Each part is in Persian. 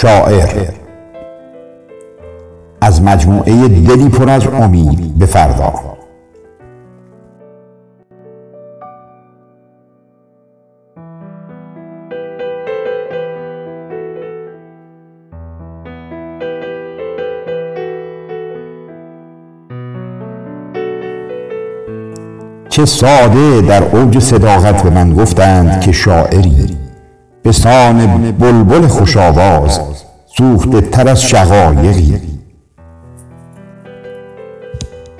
شاعر. از مجموعه دلی پر از امید به فردا. چه ساده در اوج صداقت به من گفتند که شاعری. به سان بلبل خوش آواز سوخته تر از شقایقی.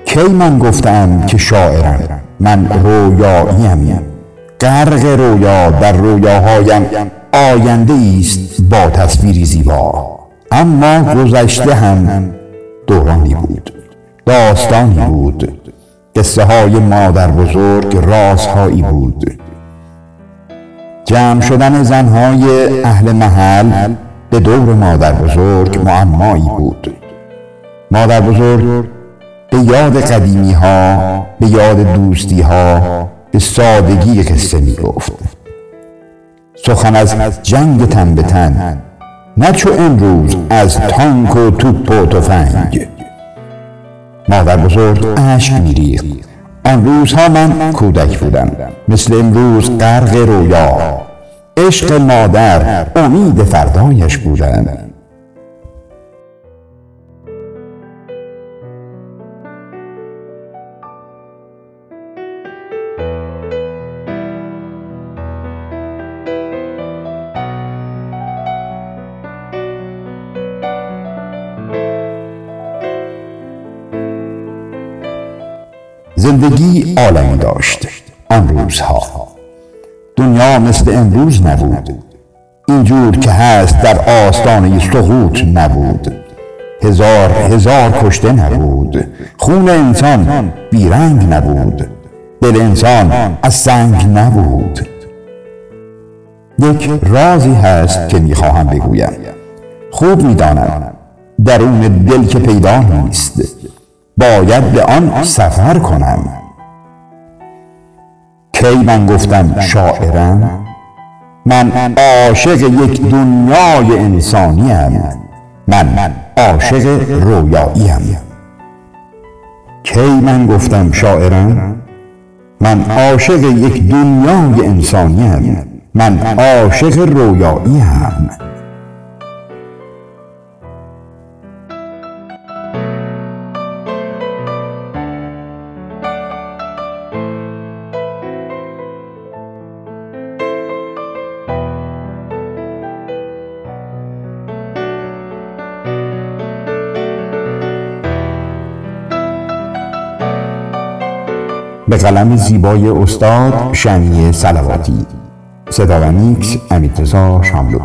کی من گفتم که شاعرم؟ من رویاییم غرق رویا در رویاهایم. آینده است با تصویری زیبا. اما گذشته هم دورانی بود. داستانی بود. قصه های مادر بزرگ رازهایی بود. جمع شدن زنهای اهل محل به دور مادر بزرگ معمایی بود. مادر بزرگ به یاد قدیمی ها به یاد دوستی ها به سادگی قصه می گفت سخن از جنگ تن به تن نه چو امروز از تانک و توپ و تفنگ. مادر بزرگ اشک میریخت. آن روزها من کودک بودم. مثل امروز غرق رویا. عشق مادر امید فردایش بودم زندگی عالمی داشت. آن روزها دنیا مثل امروز نبود. اینجور که هست در آستانه سقوط نبود. هزار هزار کشته نبود. خون انسان بیرنگ نبود. دل انسان از سنگ نبود. یک رازی هست که می‌خواهم بگویم. خوب می‌دانم درون دل که پیدا نیست. باید به آن سفر کنم. کی من گفتم شاعرم؟ من عاشق یک دنیای انسانیم. من عاشق رویاییم. کی من گفتم شاعرم؟ من عاشق یک دنیای انسانیم. من عاشق رویاییم. به قلم زیبای استاد شنی سلواتی. صدا و میکس امیتزا شاملو.